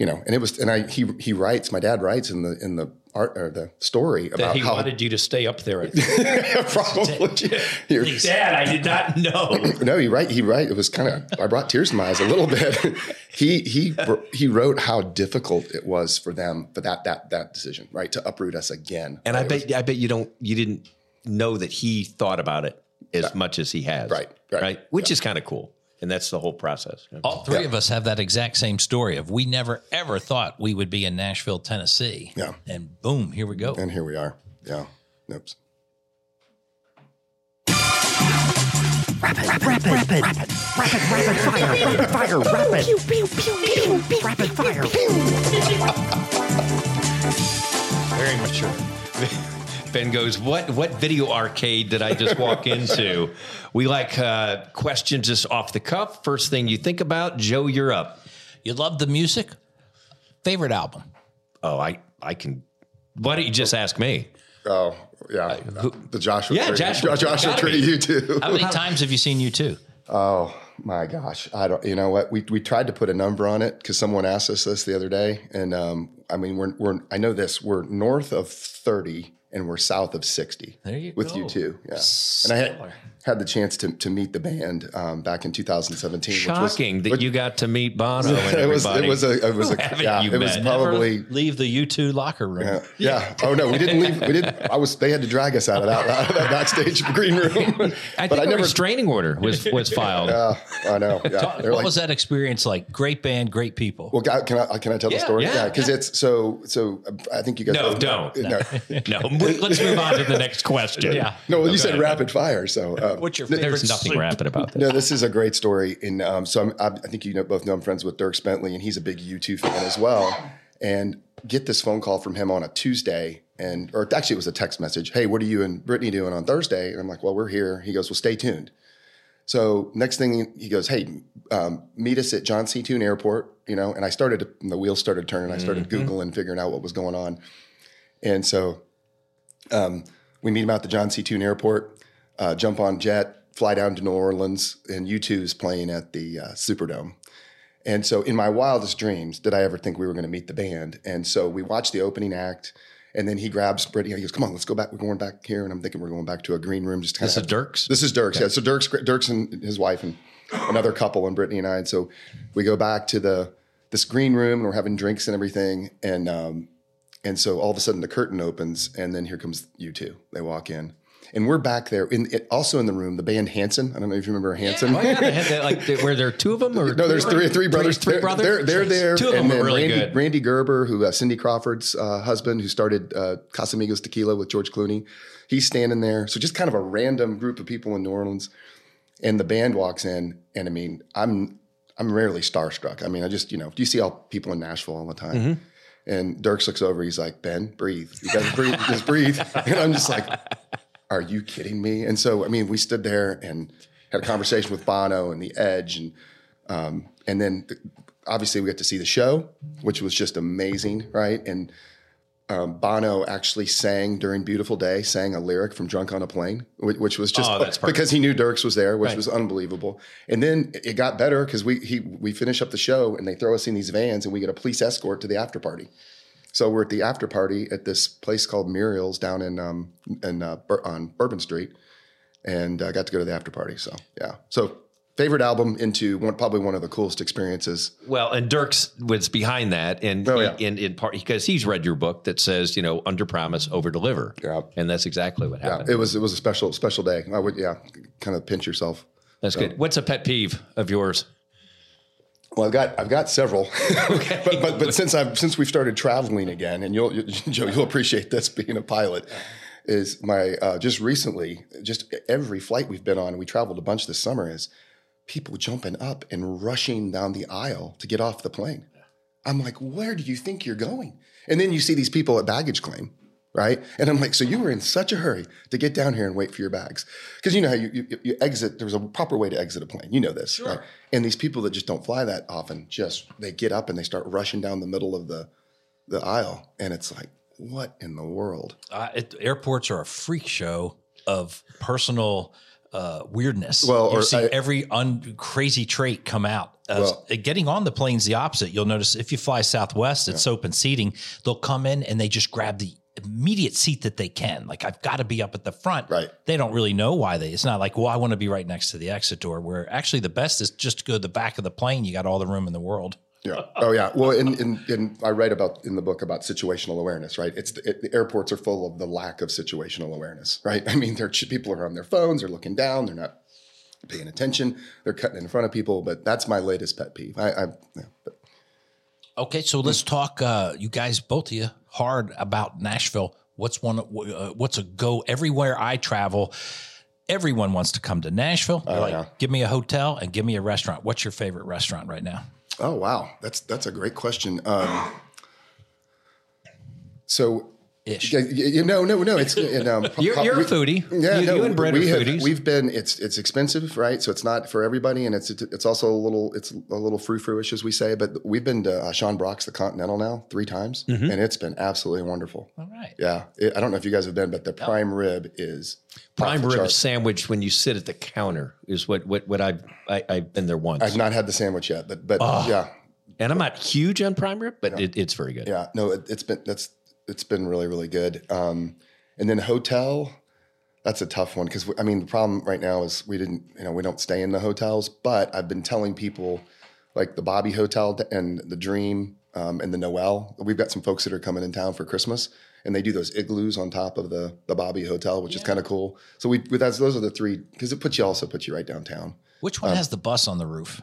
you know, and it was, and I he he writes, my dad writes in the in the art or the story That about he how wanted you to stay up there. probably Here- Dad, I did not know. no, he right. He right. It was kind of. I brought tears to my eyes a little bit. he he he wrote how difficult it was for them for that that that decision, right, to uproot us again. And I It was- bet I bet you don't you didn't know that he thought about it as much as he has. Right, right, Which is kind of cool. And that's the whole process. All three of us have that exact same story of we never ever thought we would be in Nashville, Tennessee. Yeah. And boom, here we go. and here we are. Yeah. Oops. Rapid, rapid, rapid, rapid, rapid fire, rapid fire, rapid. Pew, pew, pew, pew, pew, rapid fire. Very mature. Ben goes, "What what video arcade did I just walk into?" we like uh, questions just off the cuff. First thing you think about, Joe, you're up. You love the music? Favorite album? Oh, I I can. Why don't you just ask me? Oh yeah. the Joshua. Yeah, Tree. Joshua Joshua Tree. U2. How many times have you seen you two? Oh my gosh, I don't. You know what? We we tried to put a number on it because someone asked us this the other day, and um, I mean, we're we're. I know this. We're north of thirty, and we're south of sixty. There you with go. you too. Yeah, and I had had the chance to to meet the band um, back in 2017. which was- Shocking that which- you got to meet Bono and it was it was a it was a yeah you it was probably Leave the U2 locker room. yeah, yeah. Oh no, we didn't leave. We didn't. I was. They had to drag us out of that, out of that backstage green room. I but think I a never. restraining order was was filed. Yeah, I know. Yeah, they're what like, was that experience like? Great band, great people. well, can I can I tell Yeah, the story? yeah, because it's so so. I think you guys. No, don't. No, no, let's move on to the next question. Yeah. no. Well, you said rapid fire, so uh, What's your favorite There's nothing soup? rapid about this. No, this is a great story, and um, so I'm, I, I think you know both know I'm friends with Dierks Bentley, and he's a big U2 fan as well. And get this phone call from him on a Tuesday, and or actually it was a text message. Hey, what are you and Brittany doing on Thursday? And I'm like, well, we're here. He goes, well, stay tuned. So next thing he goes, hey, um, meet us at John C. Tune Airport. You know, and I started the wheels started turning. I started googling, figuring out what was going on, and so um, we meet him out the John C. Tune Airport. Uh, jump on jet, fly down to New Orleans, and U2 is playing at the uh, Superdome. And so, in my wildest dreams, did I ever think we were going to meet the band? And so, we watched the opening act, and then he grabs Brittany. He goes, "Come on, let's go back. We're going back here." And I'm thinking we're going back to a green room. Just This is Dierks? This is Dierks. Yeah. So Dierks Dierks and his wife and another couple, and Brittany and I. And so we go back to the this green room, and we're having drinks and everything. And um, and so all of a sudden the curtain opens, and then here comes U2. They walk in. And we're back there. In it, also in the room, the band Hanson. I don't know if you remember Hanson. Oh, yeah, they had that, like, were there two of them? Or No, there's three, three brothers. Three, they're, brothers. They're, they're there. Two of them were really Randy, good. Rande Gerber, who uh, Cindy Crawford's uh, husband, who started uh, Casamigos Tequila with George Clooney, he's standing there. So just kind of a random group of people in New Orleans, and the band walks in, and I mean, I'm I'm rarely starstruck. I mean, I just you know, do you see all people in Nashville all the time? Mm-hmm. And Dirk looks over. He's like, Ben, breathe. You guys breathe. just breathe. And I'm just like, are you kidding me? And so, I mean, we stood there and had a conversation with Bono and The Edge, and um, and then th- obviously we got to see the show, which was just amazing, right? And um, Bono actually sang during "Beautiful Day," sang a lyric from "Drunk on a Plane," which, which was just Oh, because he knew Dierks was there, which Right. was unbelievable. And then it got better because we he we finish up the show and they throw us in these vans and we get a police escort to the after party. So we're at the after party at this place called Muriel's down in um in uh, Bur- on Bourbon Street, and I got to go to the after party. So yeah, so favorite album into one probably one of the coolest experiences. Well, and Dierks was behind that, and Oh, he- yeah. in in part because he's read your book that says you know under promise, over deliver. Yeah. and that's exactly what Yeah, happened. it was it was a special special day. I would yeah, kind of pinch yourself. that's good. What's a pet peeve of yours? Well, I've got I've got several, but, but but since I've since we've started traveling again, and you'll you, Joe you'll appreciate this being a pilot, is my uh, just recently just every flight we've been on, we traveled a bunch this summer, is people jumping up and rushing down the aisle to get off the plane. I'm like, where do you think you're going? And then you see these people at baggage claim, right? And I'm like, so you were in such a hurry to get down here and wait for your bags, because you know how you, you you exit. There's a proper way to exit a plane. You know this, right? And these people that just don't fly that often, just they get up and they start rushing down the middle of the the aisle, and it's like, what in the world? Uh, it, airports are a freak show of personal uh, weirdness. Well, you or see I- every un- crazy trait come out. Uh, Well- getting on the plane's the opposite. You'll notice if you fly Southwest, it's open seating. They'll come in and they just grab the immediate seat that they can. Like I've got to be up at the front. Right. They don't really know why they. It's not like well, I want to be right next to the exit door. Where actually the best is just to go to the back of the plane. You got all the room in the world. Yeah. Oh, yeah. Well, in, in, in I write about in the book about situational awareness, right? It's the, it, the airports are full of the lack of situational awareness, right? I mean, they're people are on their phones, they're looking down, they're not paying attention, they're cutting in front of people. But that's my latest pet peeve. I, I yeah, but Okay, so let's talk. Uh, you guys, both of you, hard about Nashville. What's one? Uh, what's a go? Everywhere I travel, everyone wants to come to Nashville. They're like, yeah. give me a hotel and give me a restaurant. What's your favorite restaurant right now? Oh wow, that's that's a great question. Um, so, Ish. yeah, you know, no, no, it's it, um, You're, you're we- a foodie. Yeah, you, no, you and Brett we are have, foodies. We've been it's it's expensive, right? So it's not for everybody, and it's it's also a little it's a little frou fruish as we say. But we've been to uh, Sean Brock's the Continental now three times, Mm-hmm. and it's been absolutely wonderful. All right. Yeah, it, I don't know if you guys have been, but the prime rib is Prime rib charts. sandwich when you sit at the counter is what what what I've I, I've been there once, I've not had the sandwich yet, but but Oh. yeah, and I'm not huge on prime rib, but it, it's very good. Yeah, no, it, it's been that's it's been really really good. Um, and then hotel, that's a tough one because I mean the problem right now is we didn't you know we don't stay in the hotels, but I've been telling people like the Bobby Hotel and the Dream um, and the Noelle. We've got some folks that are coming in town for Christmas. And they do those igloos on top of the the Bobby Hotel, which is kind of cool. So we, with that's, those are the three because it puts you also puts you right downtown. Which one has the bus on the roof?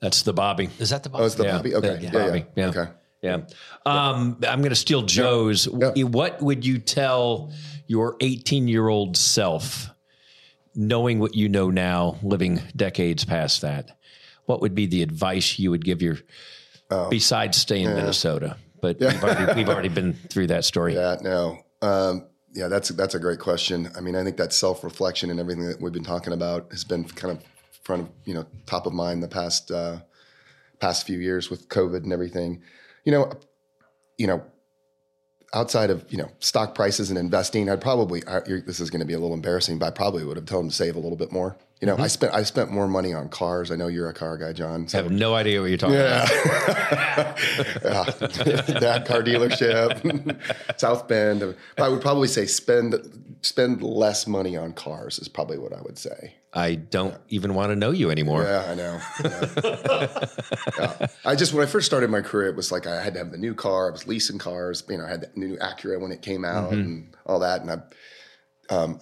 That's the Bobby. Is that the Bobby? Oh, it's the Yeah, Bobby. Okay, the yeah, Bobby, yeah. yeah. Okay. Yeah. Um, I'm going to steal Joe's. Yeah. What would you tell your 18 year old self, knowing what you know now, living decades past that? What would be the advice you would give your, besides stay in Minnesota? But we've, already, we've already been through that story. Yeah, no. Um, yeah, that's that's a great question. I mean, I think that self reflection and everything that we've been talking about has been kind of front of you know top of mind the past uh, past few years with COVID and everything. You know, you know, outside of you know stock prices and investing, I'd probably I, this is going to be a little embarrassing, but I probably would have told him to save a little bit more. You know, I mm-hmm. spent I spent more money on cars. I know you're a car guy, John. I have no idea what you're talking about. yeah. that car dealership, South Bend. I would probably say spend spend less money on cars is probably what I would say. I don't even want to know you anymore. Yeah, I know. Yeah. Yeah. I just when I first started my career, it was like I had to have the new car. I was leasing cars. You know, I had the new Acura when it came out and all that. And I, um,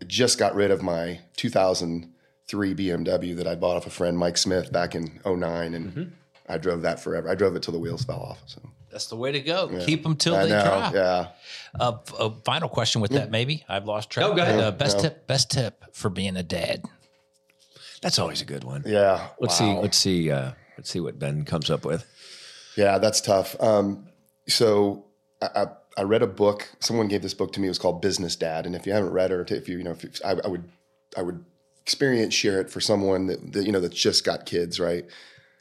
I just got rid of my 2003 BMW that I bought off a friend, Mike Smith, back in 09. and I drove that forever. I drove it till the wheels fell off. So That's the way to go. Keep them till I they know. drop. Yeah. Uh, a final question with that, maybe I've lost track. No, go ahead. Uh, best No. tip, best tip for being a dad. That's always a good one. Yeah. Let's Wow. see. Let's see. Uh, let's see what Ben comes up with. Yeah, that's tough. Um, so I, I, I read a book. Someone gave this book to me. It was called Business Dad. And if you haven't read it, or if you, you know, if you, I, I would, I would experience share it for someone that, that you know that's just got kids, right?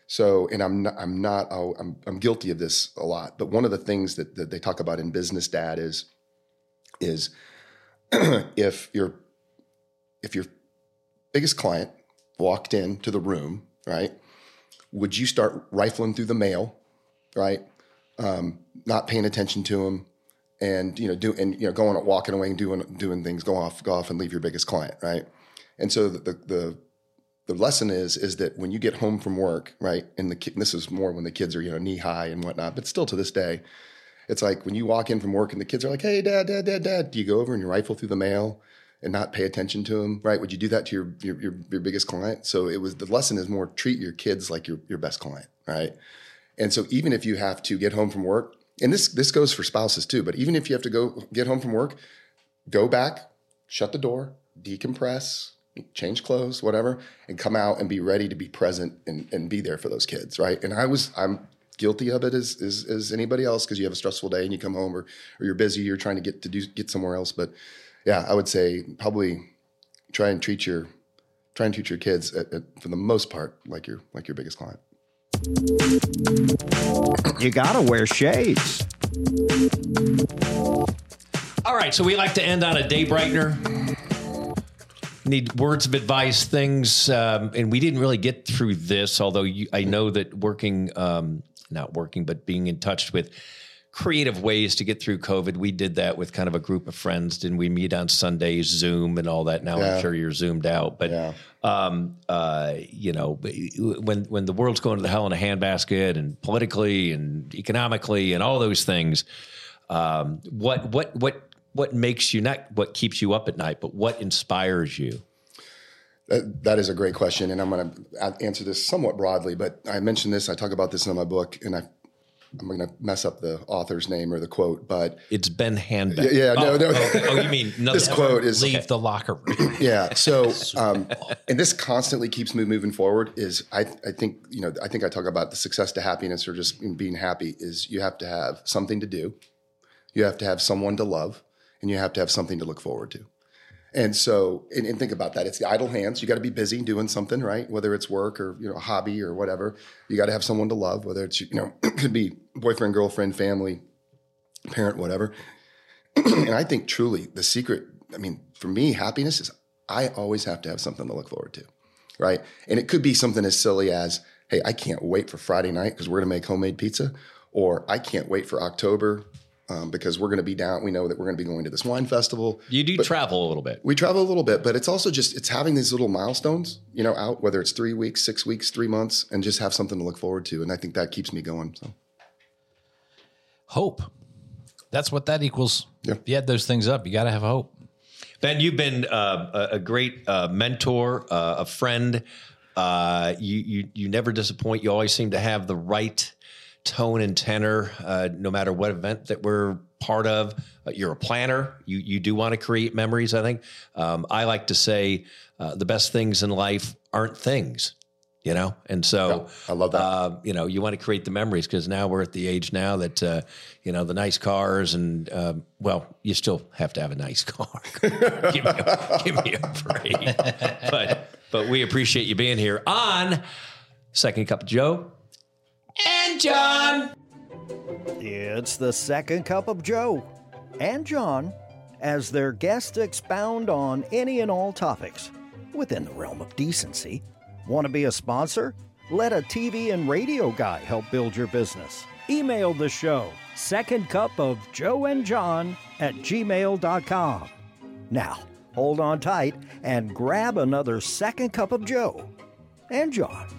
So, and I'm not, I'm not, I'm, I'm guilty of this a lot. But one of the things that, that they talk about in Business Dad is, is if your, if your biggest client walked into the room, right? Would you start rifling through the mail, right? Um, not paying attention to them, and you know, do and you know, going walking away and doing doing things, go off, go off and leave your biggest client, right? And so the the, the lesson is is that when you get home from work, right, and the kid, this is more when the kids are you know knee high and whatnot, but still to this day, it's like when you walk in from work and the kids are like, "Hey, dad, dad, dad, dad," do you go over and you rifle through the mail? and not pay attention to them, right? Would you do that to your, your your your biggest client? So it was the lesson is more treat your kids like your your best client, right? And so even if you have to get home from work, and this this goes for spouses too, but even if you have to go get home from work, go back, shut the door, decompress, change clothes, whatever, and come out and be ready to be present and, and be there for those kids, right? And I was I'm guilty of it as as, as anybody else because you have a stressful day and you come home or or you're busy, you're trying to get to do get somewhere else, but yeah, I would say probably try and treat your try and treat your kids at, at, for the most part like your like your biggest client. You gotta wear shades. All right, so we like to end on a day brightener. Need words of advice, things, um, and we didn't really get through this. Although you, I know that working, um, not working, but being in touch with creative ways to get through COVID. We did that with kind of a group of friends. Didn't we meet on Sundays, Zoom, and all that? Now Yeah. I'm sure you're zoomed out, but Yeah. um, uh, you know, when when the world's going to the hell in a handbasket, and politically and economically, and all those things, um, what what what what makes you not what keeps you up at night, but what inspires you? That, that is a great question, and I'm going to answer this somewhat broadly. But I mentioned this, I talk about this in my book, and I, I'm going to mess up the author's name or the quote, but It's Ben Hanback. yeah, no, no. Oh, oh, you mean this quote is Leave the locker room. yeah. So, um, and this constantly keeps me moving forward. Is I, I think you know, I think I talk about the success to happiness or just being happy. Is you have to have something to do, you have to have someone to love, and you have to have something to look forward to. And so, and, and think about that. It's the idle hands. You got to be busy doing something, right? Whether it's work or you know a hobby or whatever. You got to have someone to love. Whether it's you know it could be boyfriend, girlfriend, family, parent, whatever. and I think truly the secret. I mean, for me, happiness is I always have to have something to look forward to, right? And it could be something as silly as, "Hey, I can't wait for Friday night because we're to make homemade pizza," or "I can't wait for October." Um, because we're going to be down, we know that we're going to be going to this wine festival. You do travel a little bit. We travel a little bit, but it's also just it's having these little milestones, you know, out whether it's three weeks, six weeks, three months, and just have something to look forward to. And I think that keeps me going. So Hope. That's what that equals. Yeah. If you add those things up, you got to have hope. Ben, you've been uh, a, a great uh, mentor, uh, a friend. Uh, you, you you never disappoint. You always seem to have the right tone and tenor, uh, no matter what event that we're part of. Uh, you're a planner. You you do want to create memories. I think. Um, I like to say uh, the best things in life aren't things. You know, and so I love that. uh, you know, you want to create the memories because now we're at the age now that uh, you know the nice cars and um, well, you still have to have a nice car. give, me a, give me a break. but but we appreciate you being here on Second Cup of Joe and John. It's the second cup of Joe and John as their guests expound on any and all topics within the realm of decency. Want to be a sponsor? Let a TV and radio guy help build your business. Email the show, second cup of Joe and John at gmail.com. Now, hold on tight and grab another second cup of Joe and John.